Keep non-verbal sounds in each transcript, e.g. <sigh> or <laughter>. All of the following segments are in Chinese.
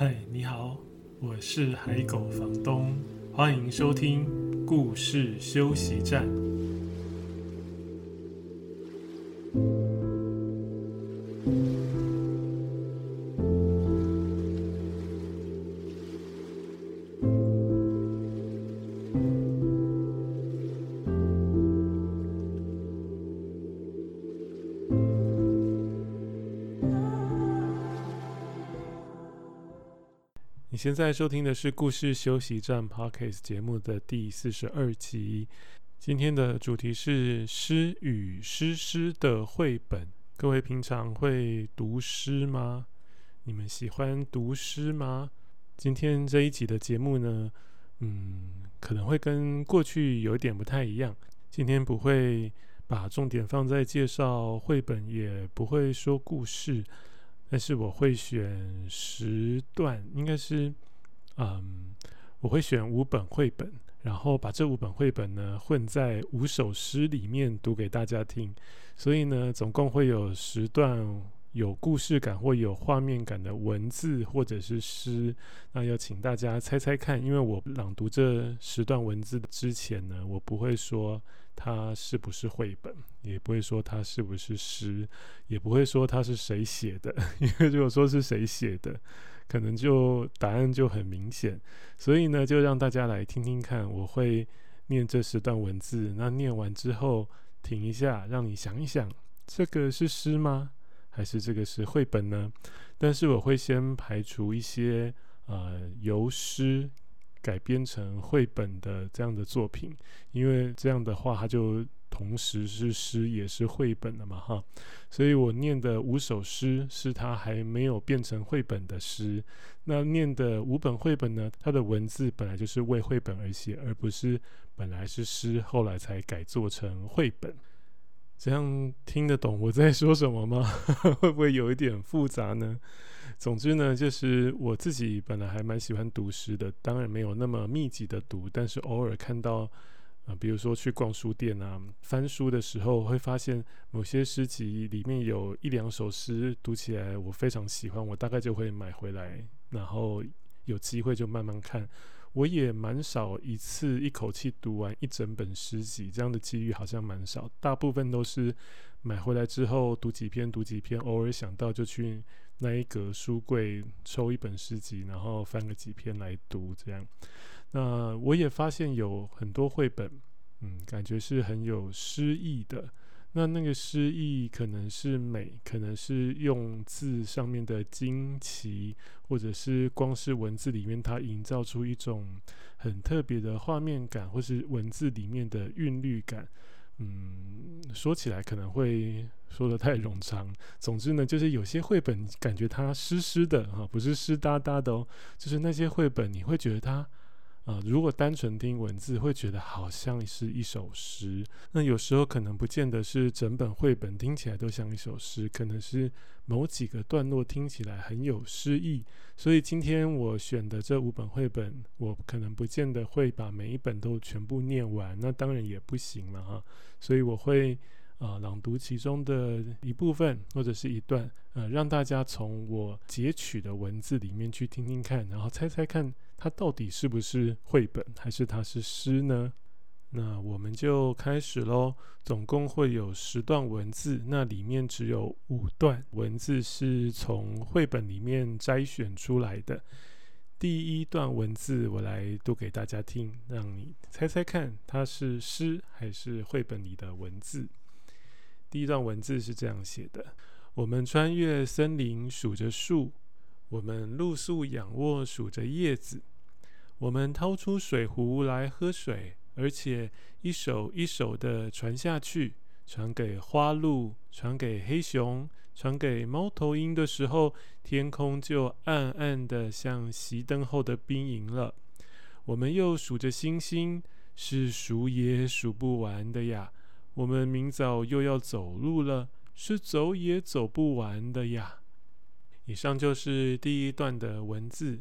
嗨，你好，我是海狗房东，欢迎收听故事休息站。现在收听的是故事休息站 Podcast 节目的第四十二集。今天的主题是诗与诗诗的绘本。各位平常会读诗吗？你们喜欢读诗吗？今天这一集的节目呢，嗯，可能会跟过去有一点不太一样。今天不会把重点放在介绍绘本，也不会说故事。但是我会选十段，应该是，嗯，我会选五本绘本，然后把这五本绘本呢混在五首诗里面读给大家听，所以呢，总共会有十段。有故事感或有画面感的文字或者是诗，那要请大家猜猜看，因为我朗读这十段文字之前呢，我不会说它是不是绘本，也不会说它是不是诗，也不会说它是谁写的，<laughs> 因为如果说是谁写的，可能就答案就很明显。所以呢，就让大家来听听看，我会念这十段文字，那念完之后停一下，让你想一想，这个是诗吗？还是这个是绘本呢？但是我会先排除一些呃由诗改编成绘本的这样的作品，因为这样的话它就同时是诗也是绘本的嘛哈。所以我念的五首诗是它还没有变成绘本的诗。那念的五本绘本呢，它的文字本来就是为绘本而写，而不是本来是诗，后来才改做成绘本。这样听得懂我在说什么吗？<laughs> 会不会有一点复杂呢？总之呢，就是我自己本来还蛮喜欢读诗的，当然没有那么密集的读，但是偶尔看到，啊，比如说去逛书店啊，翻书的时候，会发现某些诗集里面有一两首诗，读起来我非常喜欢，我大概就会买回来，然后有机会就慢慢看。我也蛮少一次一口气读完一整本诗集，这样的机遇好像蛮少。大部分都是买回来之后读几篇，读几篇，偶尔想到就去那一格书柜抽一本诗集，然后翻个几篇来读。这样，那我也发现有很多绘本，嗯，感觉是很有诗意的。那那个诗意可能是美，可能是用字上面的惊奇，或者是光是文字里面它营造出一种很特别的画面感，或是文字里面的韵律感。嗯，说起来可能会说得太冗长。总之呢，就是有些绘本感觉它湿湿的哈，不是湿哒哒的哦，就是那些绘本你会觉得它。啊、如果单纯听文字，会觉得好像是一首诗。那有时候可能不见得是整本绘本听起来都像一首诗，可能是某几个段落听起来很有诗意。所以今天我选的这五本绘本，我可能不见得会把每一本都全部念完，那当然也不行了哈。所以我会啊、朗读其中的一部分或者是一段，呃，让大家从我截取的文字里面去听听看，然后猜猜看。它到底是不是绘本，还是它是诗呢？那我们就开始喽。总共会有十段文字，那里面只有五段文字是从绘本里面摘选出来的。第一段文字我来读给大家听，让你猜猜看，它是诗还是绘本里的文字。第一段文字是这样写的：我们穿越森林，数着树。我们露宿仰卧，数着叶子；我们掏出水壶来喝水，而且一手一手的传下去，传给花鹿，传给黑熊，传给猫头鹰的时候，天空就暗暗的像熄灯后的兵营了。我们又数着星星，是数也数不完的呀。我们明早又要走路了，是走也走不完的呀。以上就是第一段的文字，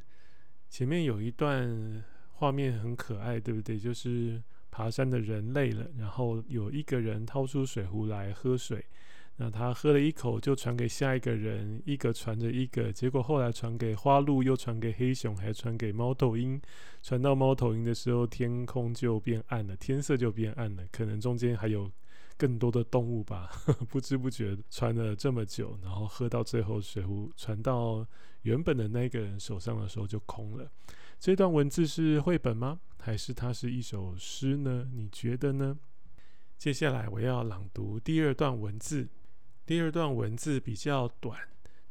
前面有一段画面很可爱，对不对？就是爬山的人累了，然后有一个人掏出水壶来喝水，那他喝了一口就传给下一个人，一个传着一个，结果后来传给花鹿，又传给黑熊，还传给猫头鹰。传到猫头鹰的时候，天空就变暗了，天色就变暗了。可能中间还有更多的动物吧，<laughs> 不知不觉传了这么久，然后喝到最后，水壶传到原本的那个人手上的时候就空了。这段文字是绘本吗？还是它是一首诗呢？你觉得呢？接下来我要朗读第二段文字。第二段文字比较短，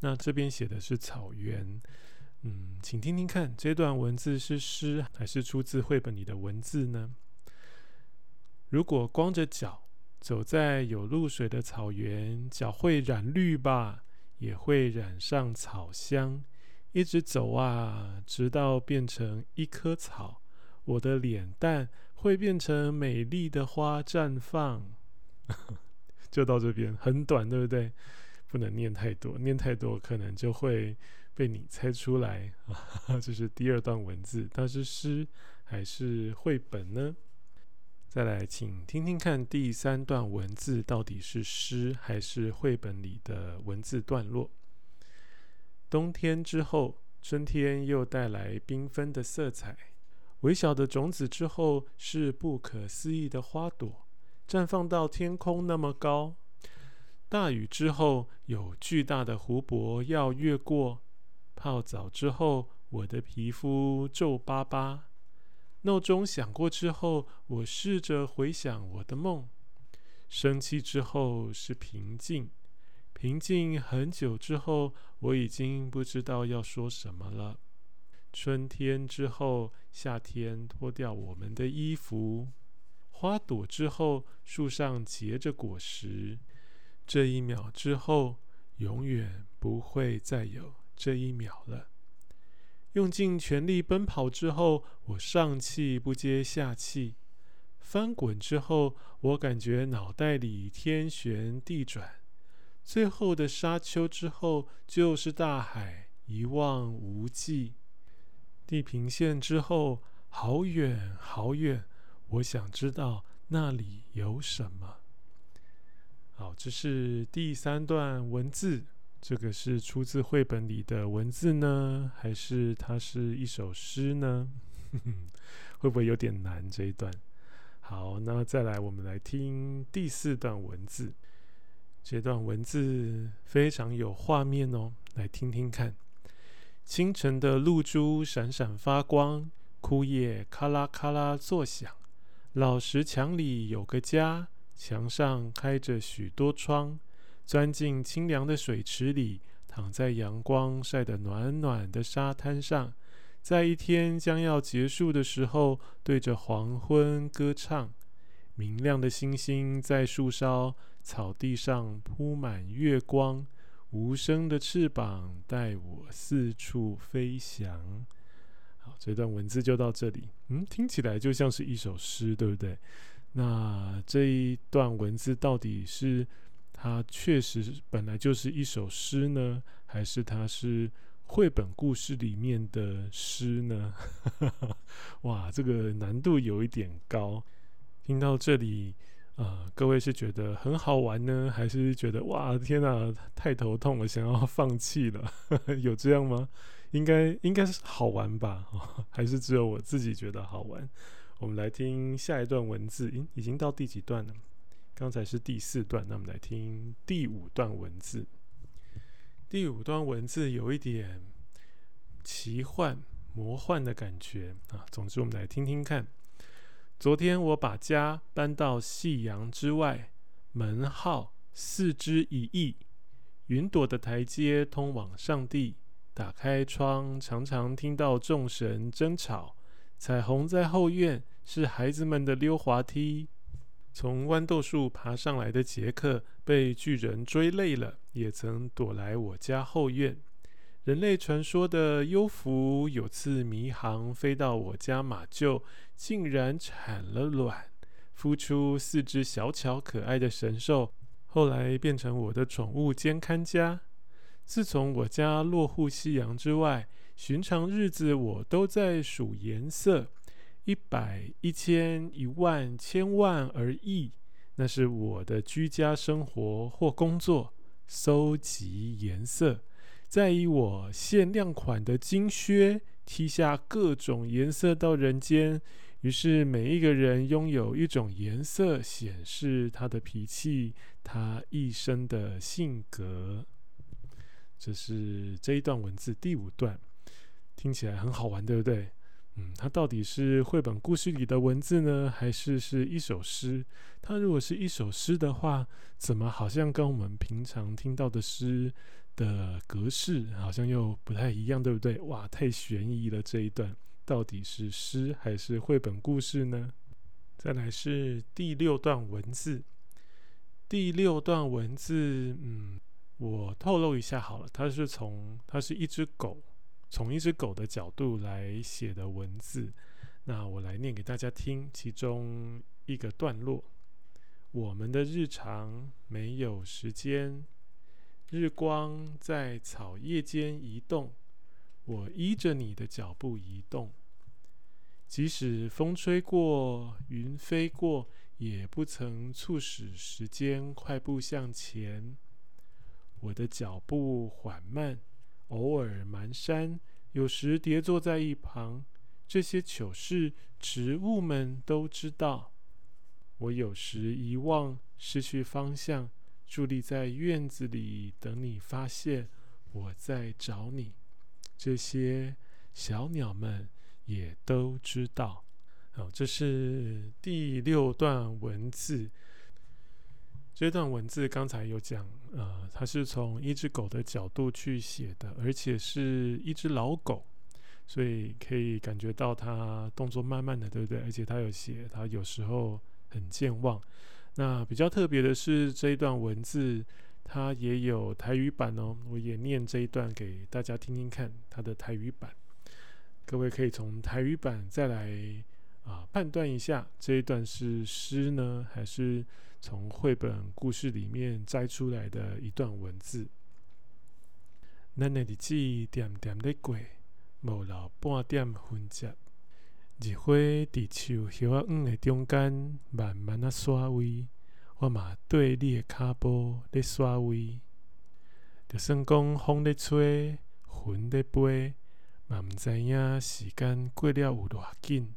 那这边写的是草原，嗯，请听听看，这段文字是诗还是出自绘本里的文字呢？如果光着脚走在有露水的草原，脚会染绿吧，也会染上草香。一直走啊，直到变成一棵草，我的脸蛋会变成美丽的花绽放。<laughs> 就到这边，很短，对不对？不能念太多，念太多可能就会被你猜出来啊。<laughs> 这是第二段文字，它是诗还是绘本呢？再来，请听听看第三段文字到底是诗还是绘本里的文字段落。冬天之后，春天又带来缤纷的色彩。微小的种子之后，是不可思议的花朵。绽放到天空那么高，大雨之后有巨大的湖泊要越过。泡澡之后，我的皮肤皱巴巴。闹钟响过之后，我试着回想我的梦。生气之后是平静，平静很久之后，我已经不知道要说什么了。春天之后，夏天脱掉我们的衣服。花朵之后，树上结着果实。这一秒之后，永远不会再有这一秒了。用尽全力奔跑之后，我上气不接下气。翻滚之后，我感觉脑袋里天旋地转。最后的沙丘之后，就是大海，一望无际。地平线之后，好远好远。我想知道那里有什么。好，这是第三段文字。这个是出自绘本里的文字呢，还是它是一首诗呢？<laughs> 会不会有点难这一段？好，那再来，我们来听第四段文字。这段文字非常有画面哦，来听听看。清晨的露珠闪闪发光，枯叶咔啦咔啦作响。老石墙里有个家，墙上开着许多窗，钻进清凉的水池里，躺在阳光晒得暖暖的沙滩上，在一天将要结束的时候，对着黄昏歌唱。明亮的星星在树梢、草地上铺满月光，无声的翅膀带我四处飞翔。好，这段文字就到这里。嗯，听起来就像是一首诗，对不对？那这一段文字到底是它确实本来就是一首诗呢，还是它是绘本故事里面的诗呢？<laughs> 哇，这个难度有一点高。听到这里，呃，各位是觉得很好玩呢，还是觉得哇，天哪，太头痛了，想要放弃了？<laughs> 有这样吗？应该应该是好玩吧，<laughs> 还是只有我自己觉得好玩？我们来听下一段文字，已经到第几段了？刚才是第四段，那我们来听第五段文字。第五段文字有一点奇幻、魔幻的感觉啊。总之，我们来听听看。昨天我把家搬到夕阳之外，门号四之一亿，云朵的台阶通往上帝。打开窗，常常听到众神争吵。彩虹在后院，是孩子们的溜滑梯。从豌豆树爬上来的杰克被巨人追累了，也曾躲来我家后院。人类传说的幽浮有次迷航飞到我家马厩，竟然产了卵，孵出四只小巧可爱的神兽，后来变成我的宠物兼看家。自从我家落户夕阳之外，寻常日子我都在数颜色，一百、一千、一万、千万而亿，那是我的居家生活或工作，收集颜色，再以我限量款的金靴踢下各种颜色到人间。于是每一个人拥有一种颜色，显示他的脾气，他一生的性格。这是这一段文字第五段，听起来很好玩，对不对？嗯，它到底是绘本故事里的文字呢，还是是一首诗？它如果是一首诗的话，怎么好像跟我们平常听到的诗的格式好像又不太一样，对不对？哇，太悬疑了！这一段到底是诗还是绘本故事呢？再来是第六段文字，第六段文字，嗯，我透露一下好了，它是从它是一只狗。从一只狗的角度来写的文字，那我来念给大家听。其中一个段落：我们的日常没有时间，日光在草叶间移动，我依着你的脚步移动。即使风吹过，云飞过，也不曾促使时间快步向前。我的脚步缓慢。偶尔蹒跚，有时跌坐在一旁，这些糗事植物们都知道。我有时遗忘，失去方向，伫立在院子里等你发现我在找你。这些小鸟们也都知道。好，这是第六段文字。这段文字刚才有讲，呃，它是从一只狗的角度去写的，而且是一只老狗，所以可以感觉到它动作慢慢的，对不对？而且它有写，它有时候很健忘。那比较特别的是这一段文字，它也有台语版哦，我也念这一段给大家听听看，它的台语版，各位可以从台语版再来啊、判断一下这一段是诗呢，还是？从绘本故事里面摘出来的一段文字：咱的日子点点的过，无留半点痕迹。日花伫树叶仔黄的中间慢慢啊刷位，我嘛对你的脚步咧刷位。就算讲风咧吹，云咧飞，嘛毋知影时间过了有偌紧。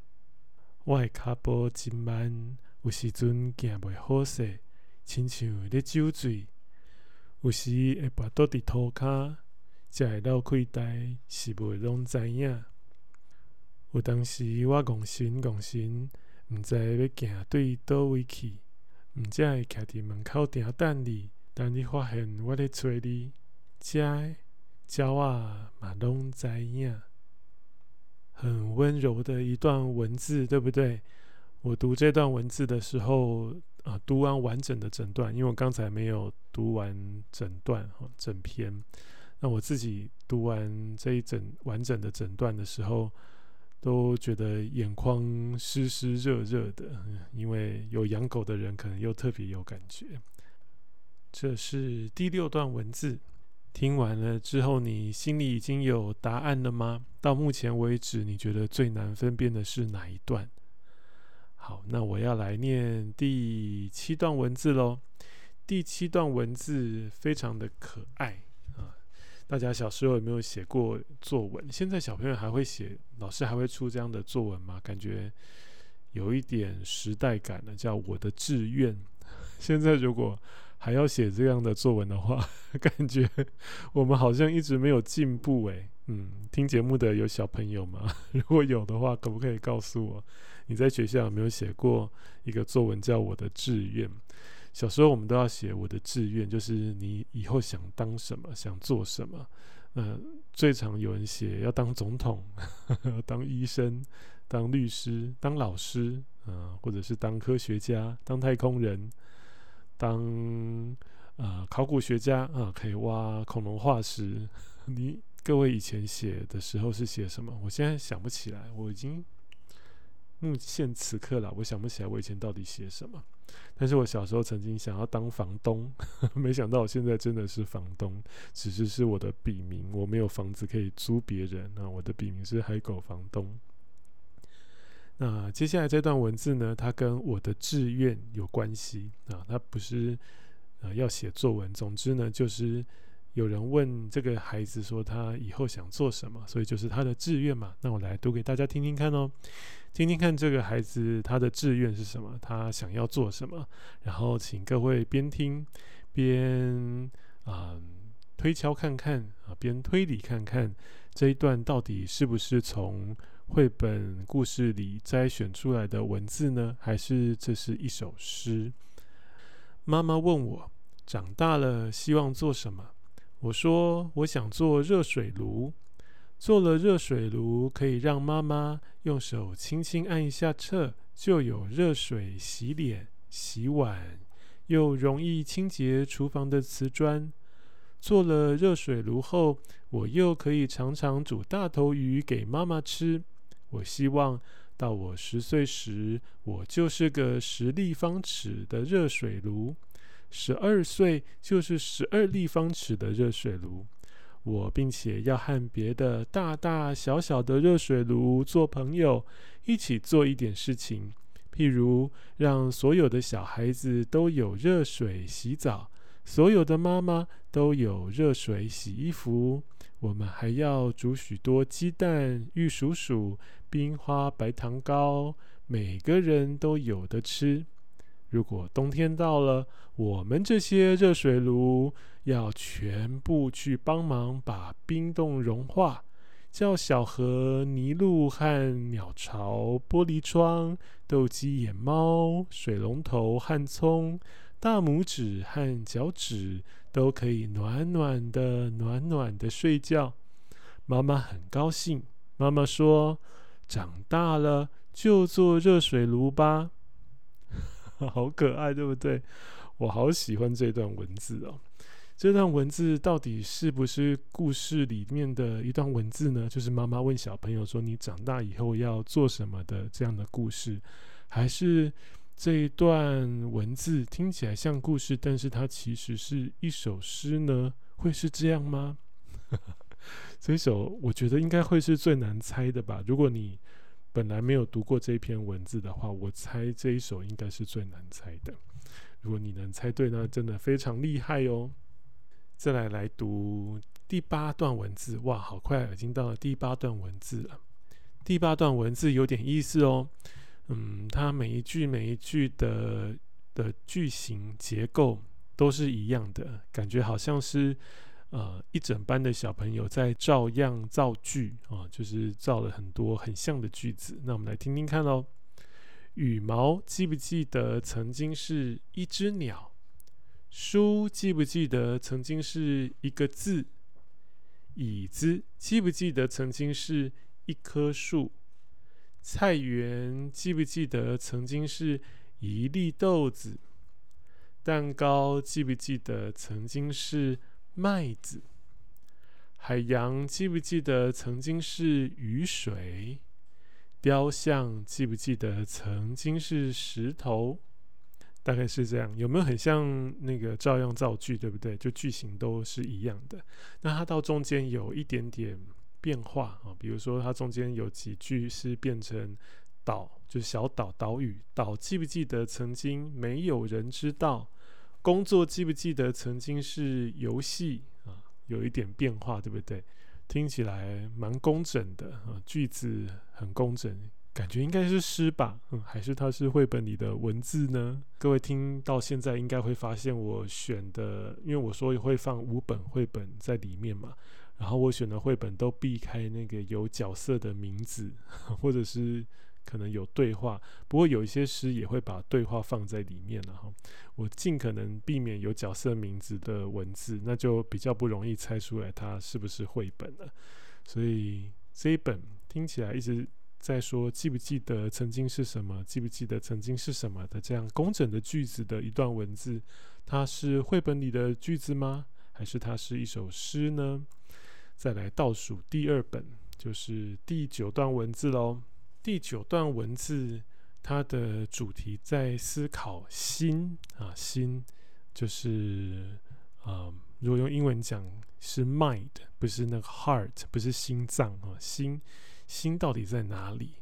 我的脚步真慢。有时阵行袂好势，亲像咧酒醉；有时会跋倒伫涂骹，才会流开台，是袂拢知影。有当时我戆神戆神，毋知要行对倒位去，毋则会徛伫门口定等你，等你发现我咧找你，遮鸟仔嘛拢知影。很温柔的一段文字，对不对？我读这段文字的时候，啊、读完完整的整段，因为我刚才没有读完整段哈，整篇。那我自己读完这一整完整的整段的时候，都觉得眼眶湿湿热热的，因为有养狗的人可能又特别有感觉。这是第六段文字，听完了之后，你心里已经有答案了吗？到目前为止，你觉得最难分辨的是哪一段？好，那我要来念第七段文字喽。第七段文字非常的可爱啊！大家小时候有没有写过作文？现在小朋友还会写，老师还会出这样的作文吗？感觉有一点时代感了，叫我的志愿。<laughs> 现在如果还要写这样的作文的话，<laughs> 感觉我们好像一直没有进步诶。嗯，听节目的有小朋友吗？<laughs> 如果有的话，可不可以告诉我？你在学校有没有写过一个作文叫《我的志愿》？小时候我们都要写我的志愿，就是你以后想当什么，想做什么。嗯、最常有人写要当总统、呵 <laughs> 呵当医生、当律师、当老师，啊、呃，或者是当科学家、当太空人、当呃考古学家啊、可以挖恐龙化石。<laughs> 你各位以前写的时候是写什么？我现在想不起来，我已经。目前此刻啦，我想不起来我以前到底写什么。但是我小时候曾经想要当房东，呵呵，没想到我现在真的是房东，只是是我的笔名，我没有房子可以租别人。那我的笔名是海狗房东。那接下来这段文字呢，它跟我的志愿有关系啊，它不是呃要写作文。总之呢，就是有人问这个孩子说他以后想做什么，所以就是他的志愿嘛。那我来读给大家听听看哦，听听看这个孩子他的志愿是什么，他想要做什么。然后请各位边听边啊、推敲看看啊，边推理看看这一段到底是不是从。绘本故事里摘选出来的文字呢？还是这是一首诗？妈妈问我长大了希望做什么？我说我想做热水炉。做了热水炉，可以让妈妈用手轻轻按一下掣，就有热水洗脸、洗碗，又容易清洁厨房的瓷砖。做了热水炉后，我又可以常常煮大头鱼给妈妈吃。我希望到我十岁时，我就是个十立方尺的热水炉；十二岁就是十二立方尺的热水炉。我并且要和别的大大小小的热水炉做朋友，一起做一点事情，譬如让所有的小孩子都有热水洗澡，所有的妈妈都有热水洗衣服。我们还要煮许多鸡蛋、玉蜀黍、冰花白糖糕，每个人都有的吃。如果冬天到了，我们这些热水炉要全部去帮忙把冰冻融化，叫小河、泥路和鸟巢、玻璃窗、斗鸡眼猫、水龙头和葱、大拇指和脚趾。都可以暖暖的、暖暖的睡觉。妈妈很高兴。妈妈说：“长大了就做热水炉吧。” <laughs> 好可爱，对不对？我好喜欢这段文字哦。这段文字到底是不是故事里面的一段文字呢？就是妈妈问小朋友说：“你长大以后要做什么的？”这样的故事，还是？这一段文字听起来像故事，但是它其实是一首诗呢？会是这样吗？<laughs> 这首我觉得应该会是最难猜的吧。如果你本来没有读过这篇文字的话，我猜这一首应该是最难猜的。如果你能猜对，那真的非常厉害哦。再来来读第八段文字，哇，好快，已经到了第八段文字了。第八段文字有点意思哦。嗯，它每一句每一句的的句型结构都是一样的，感觉好像是呃一整班的小朋友在照样造句啊，就是造了很多很像的句子。那我们来听听看喽。羽毛记不记得曾经是一只鸟？书记不记得曾经是一个字？椅子记不记得曾经是一棵树？菜园记不记得曾经是一粒豆子？蛋糕记不记得曾经是麦子？海洋记不记得曾经是雨水？雕像记不记得曾经是石头？大概是这样，有没有很像那个照样造句，对不对？就句型都是一样的。那它到中间有一点点。变化啊，比如说它中间有几句是变成岛，就是小岛岛屿。岛记不记得曾经没有人知道？工作记不记得曾经是游戏啊？有一点变化，对不对？听起来蛮工整的啊，句子很工整，感觉应该是诗吧？嗯，还是它是绘本里的文字呢？各位听到现在应该会发现我选的，因为我说会放五本绘本在里面嘛。然后我选的绘本都避开那个有角色的名字，或者是可能有对话。不过有一些诗也会把对话放在里面了哈。我尽可能避免有角色名字的文字，那就比较不容易猜出来它是不是绘本了。所以这一本听起来一直在说记不记得曾经是什么，记不记得曾经是什么的这样工整的句子的一段文字，它是绘本里的句子吗？还是它是一首诗呢？再来倒数第二本，就是第九段文字喽。第九段文字，它的主题在思考心啊，心就是啊，如果用英文讲是 mind，不是那个 heart，不是心脏啊，心心到底在哪里？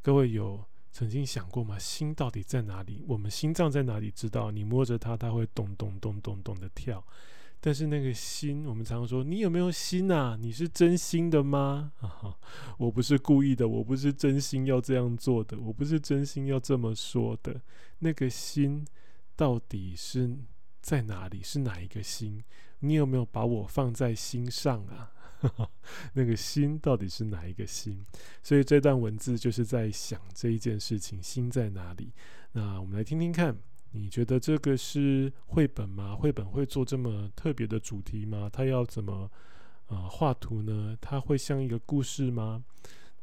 各位有曾经想过吗？心到底在哪里？我们心脏在哪里？知道？你摸着它，它会咚咚咚咚咚的跳。但是那个心，我们常常说，你有没有心啊？你是真心的吗？啊，<laughs> 我不是故意的，我不是真心要这样做的，我不是真心要这么说的。那个心到底是在哪里？是哪一个心？你有没有把我放在心上啊？<laughs> 那个心到底是哪一个心？所以这段文字就是在想这一件事情，心在哪里？那我们来听听看。你觉得这个是绘本吗？绘本会做这么特别的主题吗？它要怎么呃画图呢？它会像一个故事吗？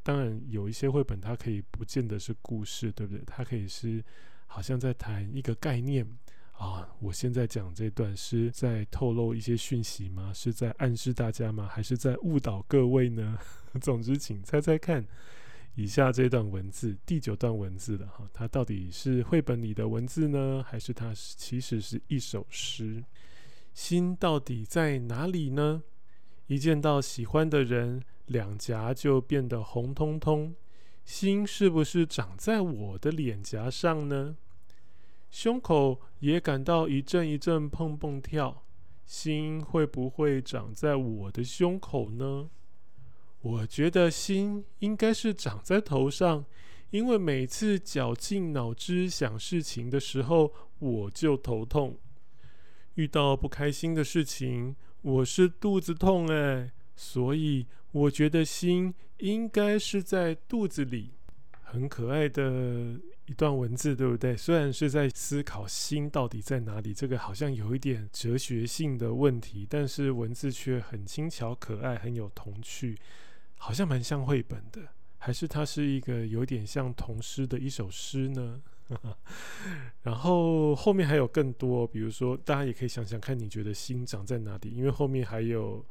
当然，有一些绘本它可以不见得是故事，对不对？它可以是好像在谈一个概念啊。我现在讲这段是在透露一些讯息吗？是在暗示大家吗？还是在误导各位呢？<laughs> 总之，请猜猜看。以下这段文字，第九段文字了哈，它到底是绘本里的文字呢，还是它其实是一首诗？心到底在哪里呢？一见到喜欢的人，两颊就变得红彤彤。心是不是长在我的脸颊上呢？胸口也感到一阵一阵砰砰跳，心会不会长在我的胸口呢？我觉得心应该是长在头上，因为每次绞尽脑汁想事情的时候，我就头痛。遇到不开心的事情，我是肚子痛哎，所以我觉得心应该是在肚子里。很可爱的一段文字，对不对？虽然是在思考心到底在哪里，这个好像有一点哲学性的问题，但是文字却很轻巧可爱，很有童趣。好像蛮像绘本的，还是它是一个有点像童诗的一首诗呢？<laughs> 然后后面还有更多，比如说大家也可以想想看，你觉得心长在哪里？因为后面还有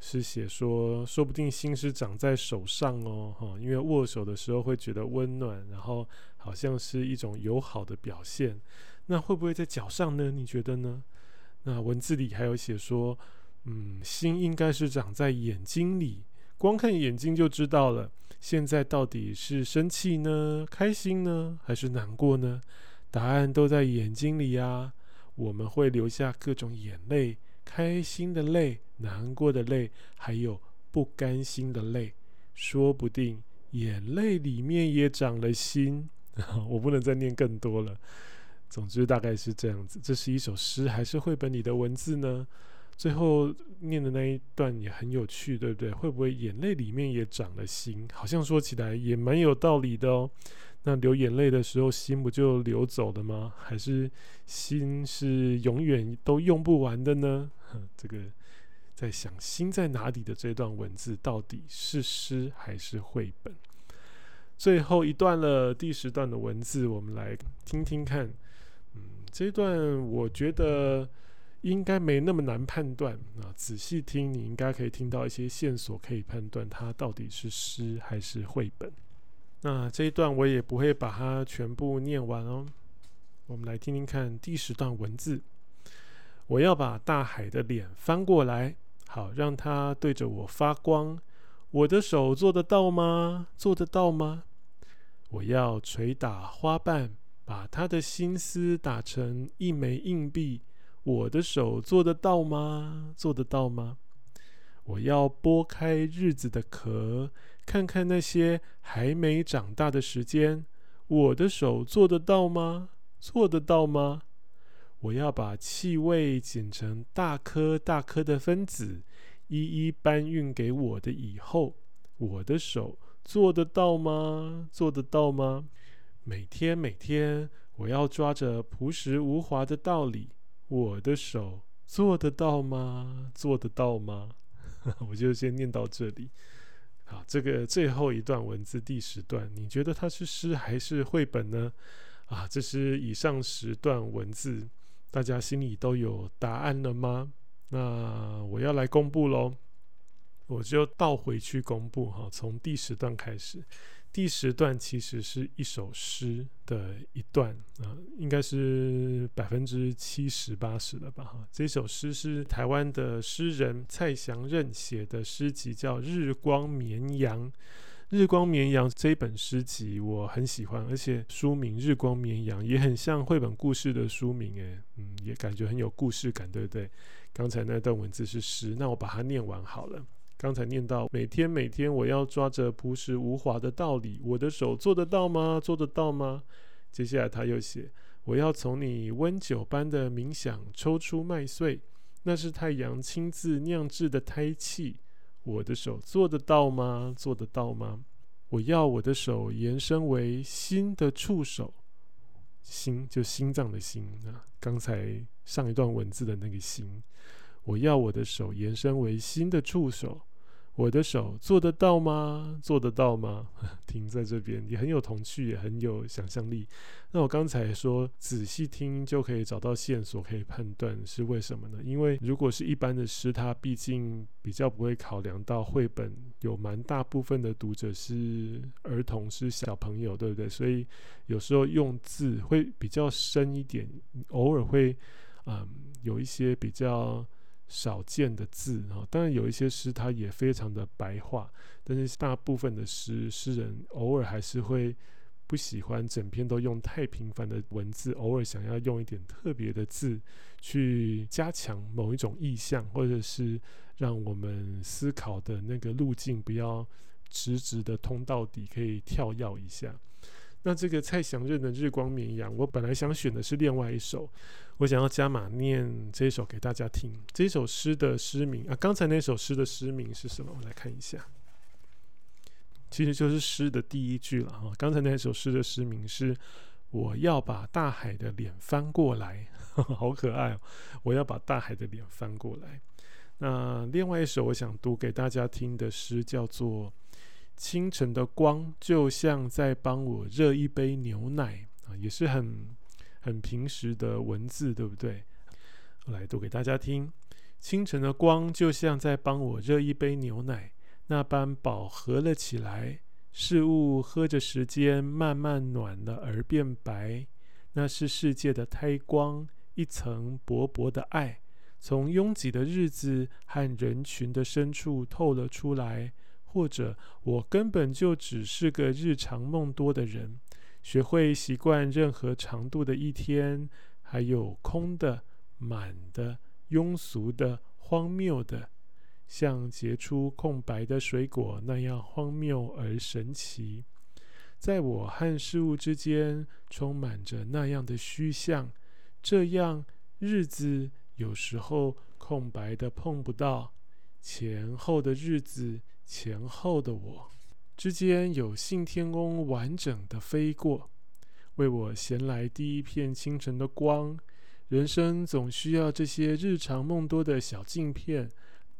是写说，说不定心是长在手上哦，哈，因为握手的时候会觉得温暖，然后好像是一种友好的表现。那会不会在脚上呢？你觉得呢？那文字里还有写说，嗯，心应该是长在眼睛里。光看眼睛就知道了，现在到底是生气呢、开心呢，还是难过呢？答案都在眼睛里呀。我们会流下各种眼泪，开心的泪、难过的泪，还有不甘心的泪。说不定眼泪里面也长了心。<laughs> 我不能再念更多了。总之大概是这样子。这是一首诗，还是绘本里的文字呢？最后念的那一段也很有趣，对不对？会不会眼泪里面也长了心？好像说起来也蛮有道理的哦。那流眼泪的时候，心不就流走了吗？还是心是永远都用不完的呢？这个在想心在哪里的这段文字，到底是诗还是绘本？最后一段了，第十段的文字，我们来听听看。嗯，这段我觉得。应该没那么难判断啊！仔细听，你应该可以听到一些线索，可以判断它到底是诗还是绘本。那这一段我也不会把它全部念完哦。我们来听听看第十段文字：我要把大海的脸翻过来，好让它对着我发光。我的手做得到吗？做得到吗？我要捶打花瓣，把它的心思打成一枚硬币。我的手做得到吗？做得到吗？我要剥开日子的壳，看看那些还没长大的时间。我的手做得到吗？做得到吗？我要把气味剪成大颗大颗的分子，一一搬运给我的以后。我的手做得到吗？做得到吗？每天每天，我要抓着朴实无华的道理。我的手做得到吗？做得到吗？<laughs> 我就先念到这里。好，这个最后一段文字第十段，你觉得它是诗还是绘本呢？啊，这是以上十段文字，大家心里都有答案了吗？那我要来公布喽，我就倒回去公布哈，从第十段开始。第十段其实是一首诗的一段啊，应该是百分之七十八十了吧哈。这首诗是台湾的诗人蔡祥任写的诗集，叫《日光绵羊》。日光绵羊这一本诗集我很喜欢，而且书名《日光绵羊》也很像绘本故事的书名，诶，嗯，也感觉很有故事感，对不对？刚才那段文字是诗，那我把它念完好了。刚才念到每天每天我要抓着朴实无华的道理，我的手做得到吗？做得到吗？接下来他又写，我要从你温酒般的冥想抽出麦穗，那是太阳亲自酿制的胎气。我的手做得到吗？做得到吗？我要我的手延伸为心的触手，心就心脏的心啊。刚才上一段文字的那个心，我要我的手延伸为心的触手。我的手做得到吗？做得到吗？<laughs> 停在这边也很有童趣，也很有想象力。那我刚才说仔细听就可以找到线索，可以判断是为什么呢？因为如果是一般的诗，它毕竟比较不会考量到绘本有蛮大部分的读者是儿童，是小朋友，对不对？所以有时候用字会比较深一点，偶尔会嗯有一些比较。少见的字啊，当然有一些诗它也非常的白话，但是大部分的诗，诗人偶尔还是会不喜欢整篇都用太平凡的文字，偶尔想要用一点特别的字去加强某一种意象，或者是让我们思考的那个路径不要直直的通到底，可以跳跃一下。那这个蔡祥任的《日光绵羊》，我本来想选的是另外一首，我想要加码念这首给大家听。这首诗的诗名啊，刚才那首诗的诗名是什么？我来看一下，其实就是诗的第一句了哈。刚才那首诗的诗名是“我要把大海的脸翻过来”，呵呵，好可爱哦！我要把大海的脸翻过来。那另外一首我想读给大家听的诗叫做。清晨的光就像在帮我热一杯牛奶啊，也是很很平实的文字，对不对？来读给大家听。清晨的光就像在帮我热一杯牛奶，那般饱和了起来。事物喝着时间慢慢暖了而变白，那是世界的胎光，一层薄薄的爱，从拥挤的日子和人群的深处透了出来。或者我根本就只是个日常梦多的人，学会习惯任何长度的一天，还有空的、满的、庸俗的、荒谬的，像结出空白的水果那样荒谬而神奇。在我和事物之间充满着那样的虚像，这样日子有时候空白的碰不到，前后的日子。前后的我之间有信天翁完整的飞过，为我衔来第一片清晨的光。人生总需要这些日常梦多的小镜片，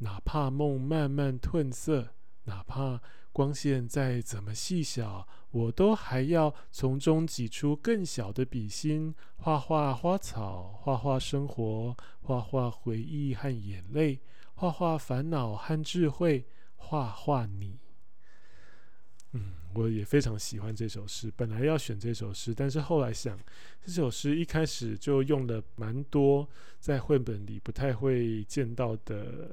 哪怕梦慢慢褪色，哪怕光线再怎么细小，我都还要从中挤出更小的笔芯，画画花草，画画生活，画画回忆和眼泪，画画烦恼和智慧。画画你，嗯，我也非常喜欢这首诗。本来要选这首诗，但是后来想，这首诗一开始就用了蛮多在绘本里不太会见到的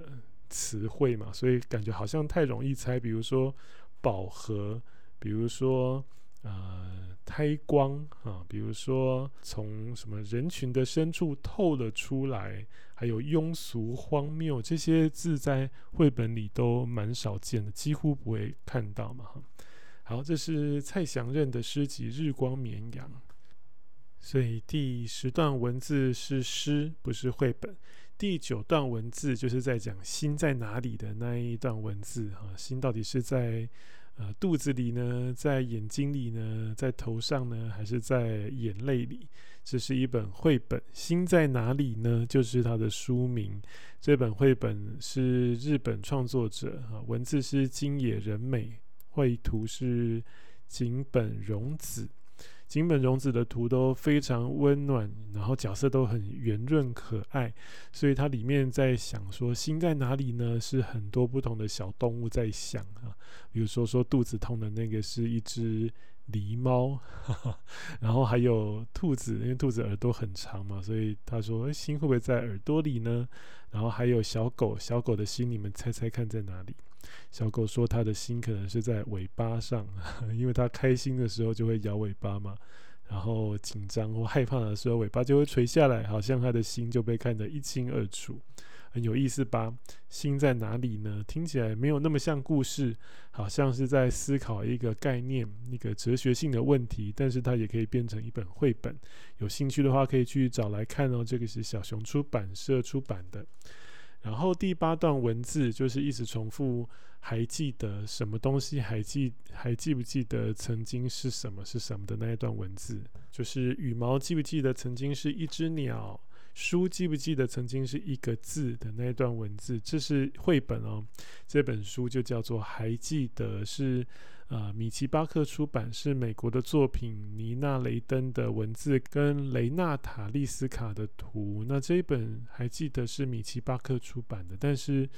词汇嘛，所以感觉好像太容易猜。比如说饱和，比如说呃胎光啊，比如说从什么人群的深处透了出来。还有庸俗、荒谬这些字在绘本里都蛮少见的，几乎不会看到嘛。好，这是蔡祥任的诗集《日光绵羊》，所以第十段文字是诗，不是绘本。第九段文字就是在讲心在哪里的那一段文字哈，心到底是在呃肚子里呢，在眼睛里呢，在头上呢，还是在眼泪里？这是一本绘本，心在哪里呢？就是它的书名。这本绘本是日本创作者啊，文字是今野仁美，绘图是井本荣子。井本荣子的图都非常温暖，然后角色都很圆润可爱，所以它里面在想说心在哪里呢？是很多不同的小动物在想啊，比如说说肚子痛的那个是一只。狸猫，然后还有兔子，因为兔子耳朵很长嘛，所以他说：“心会不会在耳朵里呢？”然后还有小狗，小狗的心，你们猜猜看在哪里？小狗说它的心可能是在尾巴上，<laughs> 因为它开心的时候就会摇尾巴嘛。然后紧张或害怕的时候，尾巴就会垂下来，好像他的心就被看得一清二楚，很有意思吧？心在哪里呢？听起来没有那么像故事，好像是在思考一个概念、一个哲学性的问题，但是它也可以变成一本绘本。有兴趣的话，可以去找来看哦。这个是小熊出版社出版的。然后第八段文字就是一直重复。还记得什么东西？还记还记不记得曾经是什么是什么的那一段文字？就是羽毛记不记得曾经是一只鸟？书记不记得曾经是一个字的那一段文字？这是绘本哦，这本书就叫做《还记得》，是呃米奇巴克出版，是美国的作品，尼娜雷登的文字跟雷纳塔利斯卡的图。那这一本还记得是米奇巴克出版的，但是。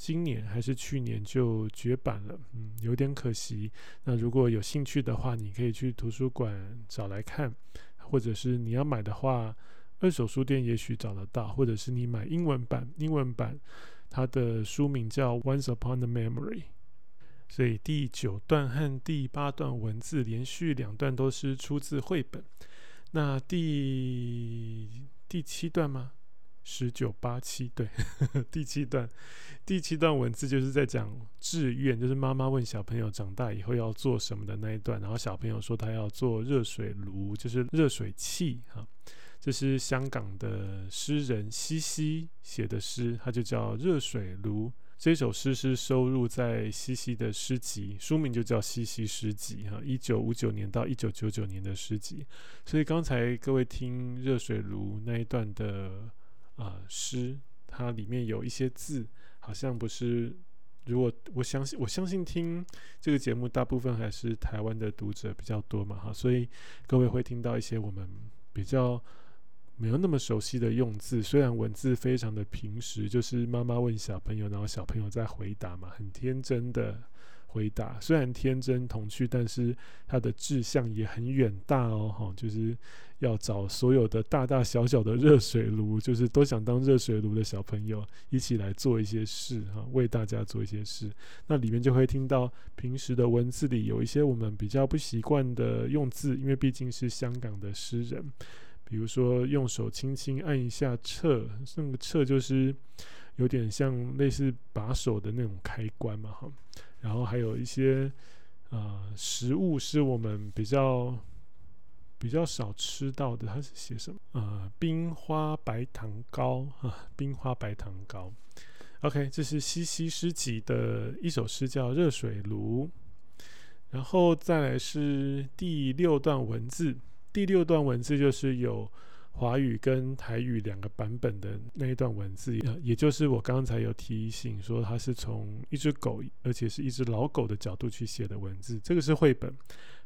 今年还是去年就绝版了，嗯，有点可惜。那如果有兴趣的话，你可以去图书馆找来看，或者是你要买的话，二手书店也许找得到，或者是你买英文版，英文版它的书名叫《Once Upon a Memory》。所以第九段和第八段文字连续两段都是出自绘本。那第第七段吗？十九八七对，<laughs> 第七段，第七段文字就是在讲志愿，就是妈妈问小朋友长大以后要做什么的那一段。然后小朋友说他要做热水炉，就是热水器哈。这是香港的诗人西西写的诗，他就叫《热水炉》。这首诗是收录在西西的诗集，书名就叫《西西诗集》哈，一九五九年到一九九九年的诗集。所以刚才各位听热水炉那一段的。啊，诗它里面有一些字，好像不是。如果我相信，我相信听这个节目，大部分还是台湾的读者比较多嘛，哈，所以各位会听到一些我们比较没有那么熟悉的用字。虽然文字非常的平实，就是妈妈问小朋友，然后小朋友在回答嘛，很天真的。回答虽然天真童趣，但是他的志向也很远大哦，哈，就是要找所有的大大小小的热水炉，就是都想当热水炉的小朋友一起来做一些事哈，为大家做一些事。那里面就会听到平时的文字里有一些我们比较不习惯的用字，因为毕竟是香港的诗人，比如说用手轻轻按一下掣，那个掣就是有点像类似把手的那种开关嘛，哈。然后还有一些呃食物是我们比较比较少吃到的，它是写什么？呃，冰花白糖糕啊，<laughs> 冰花白糖糕。OK，这是西西诗集的一首诗，叫《热水炉》。然后再来是第六段文字，第六段文字就是有。华语跟台语两个版本的那一段文字，也就是我刚才有提醒说，它是从一只狗，而且是一只老狗的角度去写的文字。这个是绘本，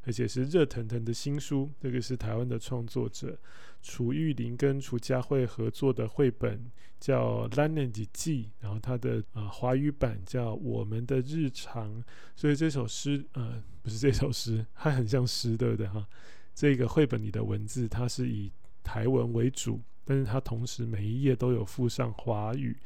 而且是热腾腾的新书。这个是台湾的创作者楚玉玲跟楚佳慧合作的绘本，叫《咱的日子》，然后它的啊华语版叫《我们的日常》。所以这首诗，呃，不是这首诗，它很像诗，对不对哈？这个绘本里的文字，它是以台文为主，但是它同时每一页都有附上华语，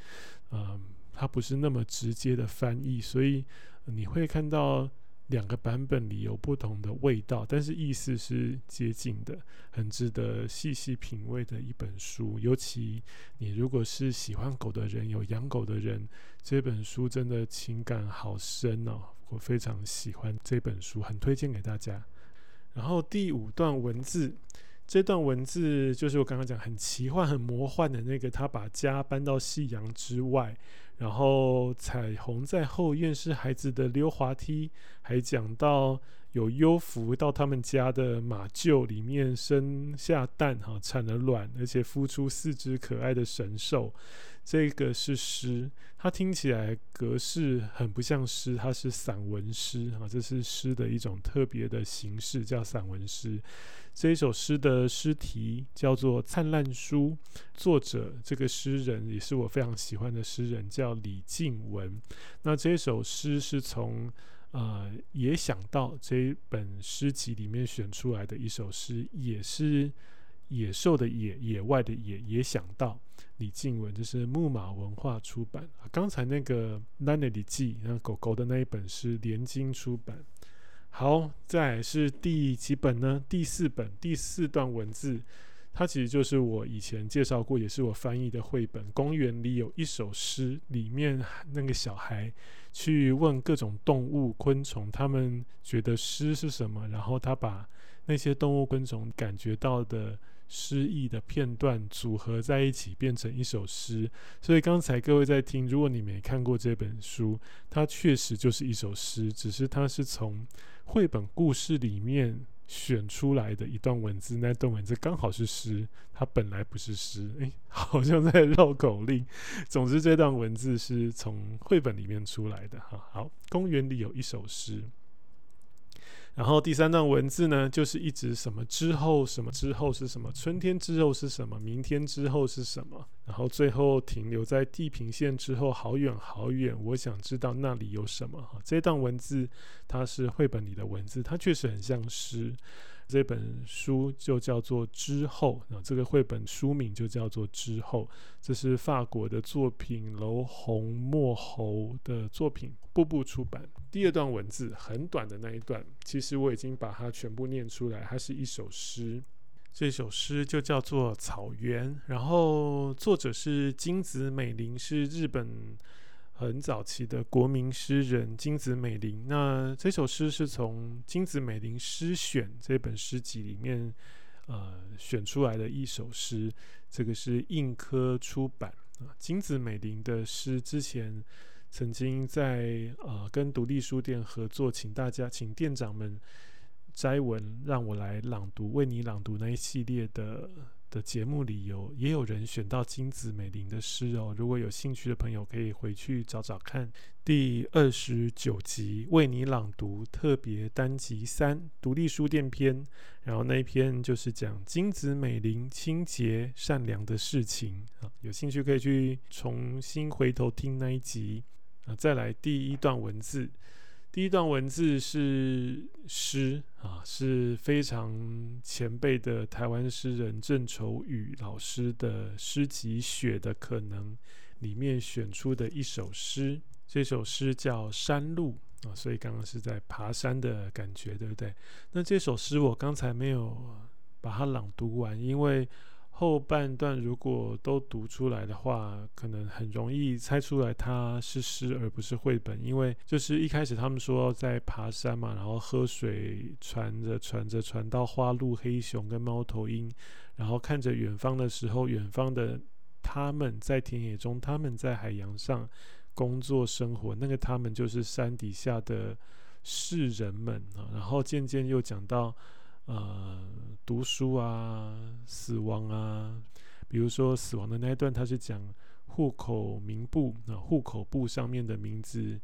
嗯，它不是那么直接的翻译，所以你会看到两个版本里有不同的味道，但是意思是接近的，很值得细细品味的一本书。尤其你如果是喜欢狗的人，有养狗的人，这本书真的情感好深哦，我非常喜欢这本书，很推荐给大家。然后第五段文字。这段文字就是我刚刚讲很奇幻、很魔幻的那个，他把家搬到夕阳之外，然后彩虹在后院是孩子的溜滑梯，还讲到有优福到他们家的马厩里面生下蛋，哈，产了卵，而且孵出四只可爱的神兽。这个是诗，它听起来格式很不像诗，它是散文诗啊，这是诗的一种特别的形式，叫散文诗。这一首诗的诗题叫做《灿烂书》，作者这个诗人也是我非常喜欢的诗人，叫李静文。那这首诗是从呃也想到这一本诗集里面选出来的一首诗，也是。野兽的野，野外的野，也想到李静文，这是木马文化出版。刚才那个《咱的日记》，那狗狗的那一本是联经出版。好，再是第几本呢？第四本，第四段文字，它其实就是我以前介绍过，也是我翻译的绘本。公园里有一首诗，里面那个小孩去问各种动物、昆虫，他们觉得诗是什么，然后他把那些动物、昆虫感觉到的。诗意的片段组合在一起变成一首诗，所以刚才各位在听，如果你没看过这本书，它确实就是一首诗，只是它是从绘本故事里面选出来的一段文字，那段文字刚好是诗，它本来不是诗，诶，<laughs> 好像在绕口令。总之，这段文字是从绘本里面出来的。哈，好，公园里有一首诗。然后第三段文字呢，就是一直什么之后，什么之后是什么，春天之后是什么，明天之后是什么，然后最后停留在地平线之后，好远好远，我想知道那里有什么。哈，这段文字它是绘本里的文字，它确实很像诗。这本书就叫做《之后》，啊，这个绘本书名就叫做《之后》，这是法国的作品，楼红墨侯的作品，步步出版。第二段文字很短的那一段，其实我已经把它全部念出来，它是一首诗，这首诗就叫做《草原》，然后作者是金子美玲，是日本。很早期的国民诗人金子美玲，那这首诗是从金子美玲诗选这本诗集里面呃选出来的一首诗，这个是印科出版啊。金子美玲的诗之前曾经在呃跟独立书店合作，请大家请店长们摘文让我来朗读，为你朗读那一系列的。的节目里有也有人选到金子美玲的诗哦，如果有兴趣的朋友可以回去找找看。第二十九集为你朗读特别单集三独立书店篇，然后那一篇就是讲金子美玲清洁善良的事情啊，有兴趣可以去重新回头听那一集啊。再来第一段文字。第一段文字是诗啊，是非常前辈的台湾诗人郑愁予老师的诗集《雪的可能》里面选出的一首诗。这首诗叫《山路》啊，所以刚刚是在爬山的感觉，对不对？那这首诗我刚才没有把它朗读完，因为。后半段如果都读出来的话，可能很容易猜出来它是诗而不是绘本，因为就是一开始他们说在爬山嘛，然后喝水，传着传着传到花鹿、黑熊跟猫头鹰，然后看着远方的时候，远方的他们在田野中，他们在海洋上工作生活，那个他们就是山底下的世人们啊，然后渐渐又讲到。呃，读书啊，死亡啊，比如说死亡的那一段，他是讲户口名簿啊，户口簿上面的名字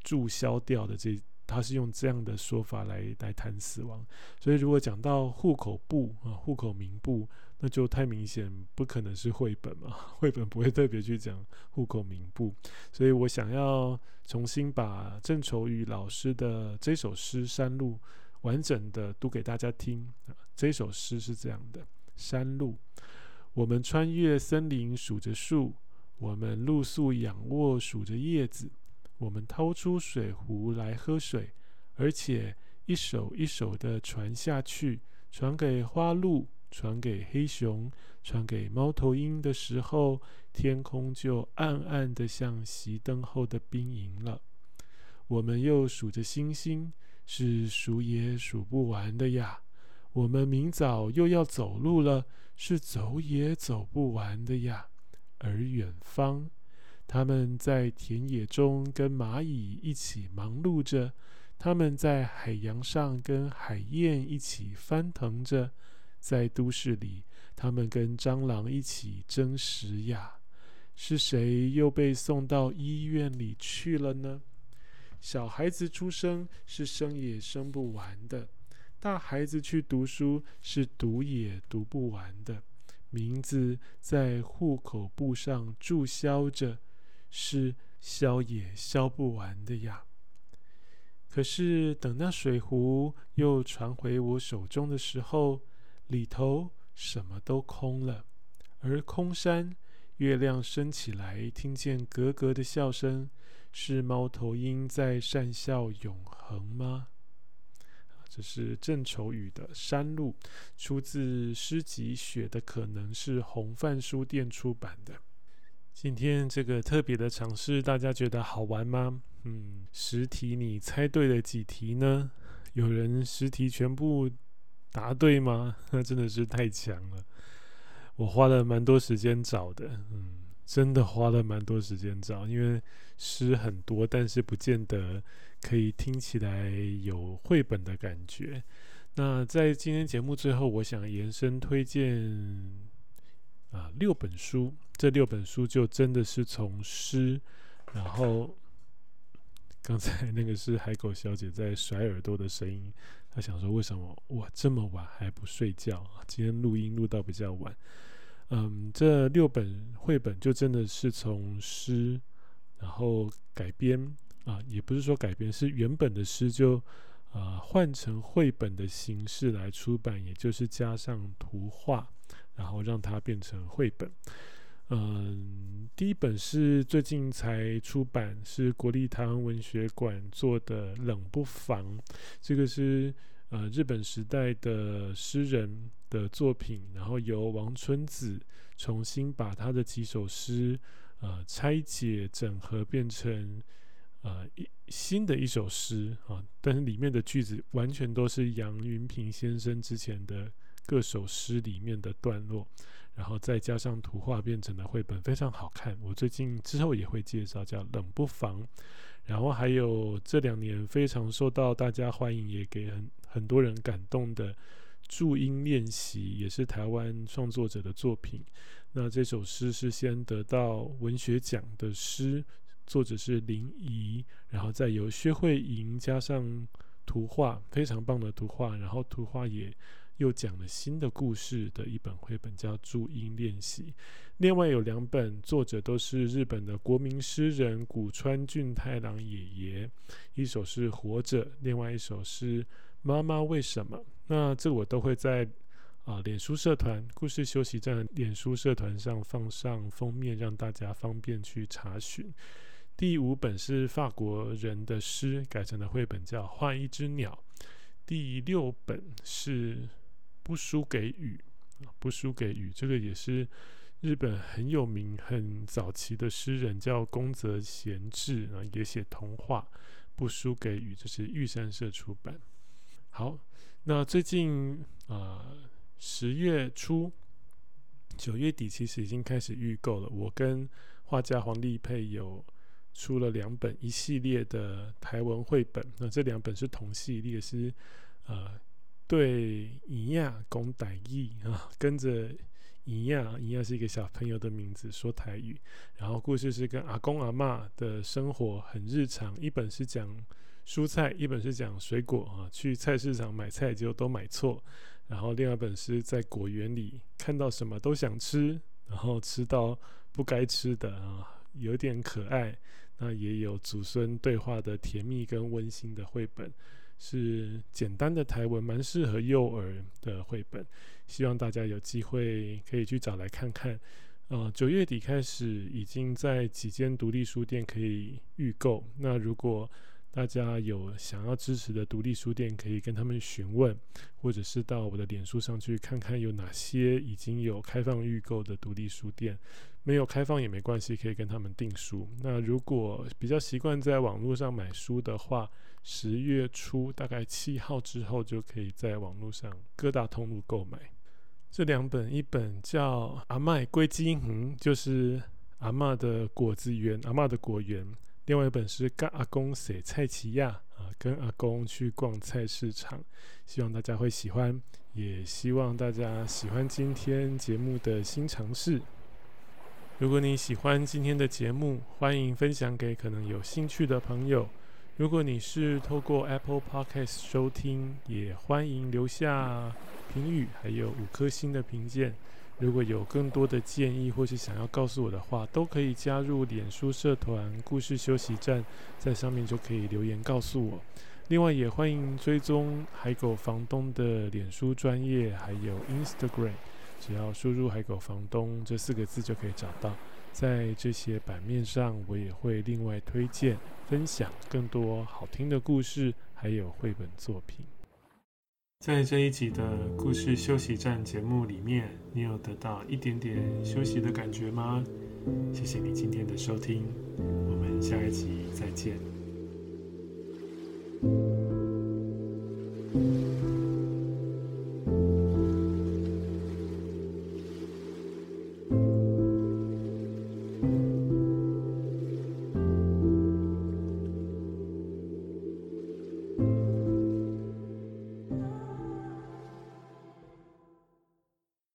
注销掉的这，他是用这样的说法来来谈死亡。所以如果讲到户口簿啊，户口名簿，那就太明显，不可能是绘本嘛，<laughs> 绘本不会特别去讲户口名簿。所以我想要重新把郑愁予老师的这首诗《山路》。完整的读给大家听！这首诗是这样的：山路，我们穿越森林数着树，我们露宿仰卧数着叶子，我们掏出水壶来喝水，而且一首一首的传下去，传给花鹿，传给黑熊，传给猫头鹰的时候，天空就暗暗的像熄灯后的兵营了。我们又数着星星。是数也数不完的呀！我们明早又要走路了，是走也走不完的呀。而远方，他们在田野中跟蚂蚁一起忙碌着，他们在海洋上跟海燕一起翻腾着，在都市里，他们跟蟑螂一起争食呀。是谁又被送到医院里去了呢？小孩子出生是生也生不完的，大孩子去读书是读也读不完的，名字在户口簿上注销着，是销也销不完的呀。可是等那水壶又传回我手中的时候，里头什么都空了，而空山，月亮升起来，听见咯咯的笑声，是猫头鹰在善笑永恒吗？这是郑愁予的《山路》，出自诗集《雪的可能》，是红帆书店出版的。今天这个特别的尝试，大家觉得好玩吗？嗯，十题你猜对了几题呢？有人十题全部答对吗？那 <laughs> 真的是太强了。我花了蛮多时间找的，嗯，真的花了蛮多时间找，因为诗很多，但是不见得可以听起来有绘本的感觉。那在今天节目最后，我想延伸推荐啊六本书。这六本书就真的是从诗，然后刚才那个是海狗小姐在甩耳朵的声音，她想说为什么我这么晚还不睡觉？今天录音录到比较晚。嗯，这六本绘本就真的是从诗，然后改编啊，也不是说改编，是原本的诗就啊换成绘本的形式来出版，也就是加上图画，然后让它变成绘本。嗯，第一本是最近才出版，是国立台湾文学馆做的《冷不防》，这个是呃日本时代的诗人的作品，然后由王春子重新把他的几首诗呃拆解整合，变成呃一新的一首诗啊，但是里面的句子完全都是杨云平先生之前的各首诗里面的段落。然后再加上图画变成的绘本非常好看，我最近之后也会介绍，叫《冷不防》。然后还有这两年非常受到大家欢迎，也给很很多人感动的《注音练习》，也是台湾创作者的作品。那这首诗是先得到文学奖的诗，作者是林怡，然后再由薛慧莹加上图画，非常棒的图画，然后图画也。又讲了新的故事的一本绘本，叫《注音练习》。另外有两本，作者都是日本的国民诗人谷川俊太郎爷爷，一首是《活着》，另外一首是《妈妈为什么》。那这我都会在啊、脸书社团“故事休息站”脸书社团上放上封面，让大家方便去查询。第五本是法国人的诗改成的绘本，叫《画一只鸟》。第六本是。不输给雨，不输给雨，这个也是日本很有名、很早期的诗人，叫宫泽贤治啊，也写童话。不输给雨，这是玉山社出版。好，那最近啊，十月初、九月底，其实已经开始预购了。我跟画家黄丽佩有出了两本一系列的台文绘本，那这两本是同系列，是呃。对，尹亚讲台语啊，跟着尹亚，尹亚是一个小朋友的名字，说台语。然后故事是跟阿公阿嬷的生活很日常，一本是讲蔬菜，一本是讲水果啊。去菜市场买菜就都买错。然后另外一本是在果园里看到什么都想吃，然后吃到不该吃的啊，有点可爱。那也有祖孙对话的甜蜜跟温馨的绘本。是简单的台文，蛮适合幼儿的绘本，希望大家有机会可以去找来看看。呃，九月底开始，已经在几间独立书店可以预购。那如果大家有想要支持的独立书店，可以跟他们询问，或者是到我的脸书上去看看有哪些已经有开放预购的独立书店。没有开放也没关系，可以跟他们订书。那如果比较习惯在网络上买书的话，十月初大概七号之后就可以在网络上各大通路购买这两本，一本叫《阿嬷归金园》，就是阿嬷的果子园，阿嬷的果园。另外一本是跟阿公写菜市仔啊，跟阿公去逛菜市场，希望大家会喜欢，也希望大家喜欢今天节目的新尝试。如果你喜欢今天的节目，欢迎分享给可能有兴趣的朋友。如果你是透过 Apple Podcast 收听，也欢迎留下评语，还有五颗星的评鉴。如果有更多的建议或是想要告诉我的话，都可以加入脸书社团“故事休息站”，在上面就可以留言告诉我。另外，也欢迎追踪海狗房东的脸书专业，还有 Instagram。只要输入“海狗房东”这四个字就可以找到。在这些版面上，我也会另外推荐分享更多好听的故事，还有绘本作品。在这一集的故事休息站节目里面，你有得到一点点休息的感觉吗？谢谢你今天的收听，我们下一集再见。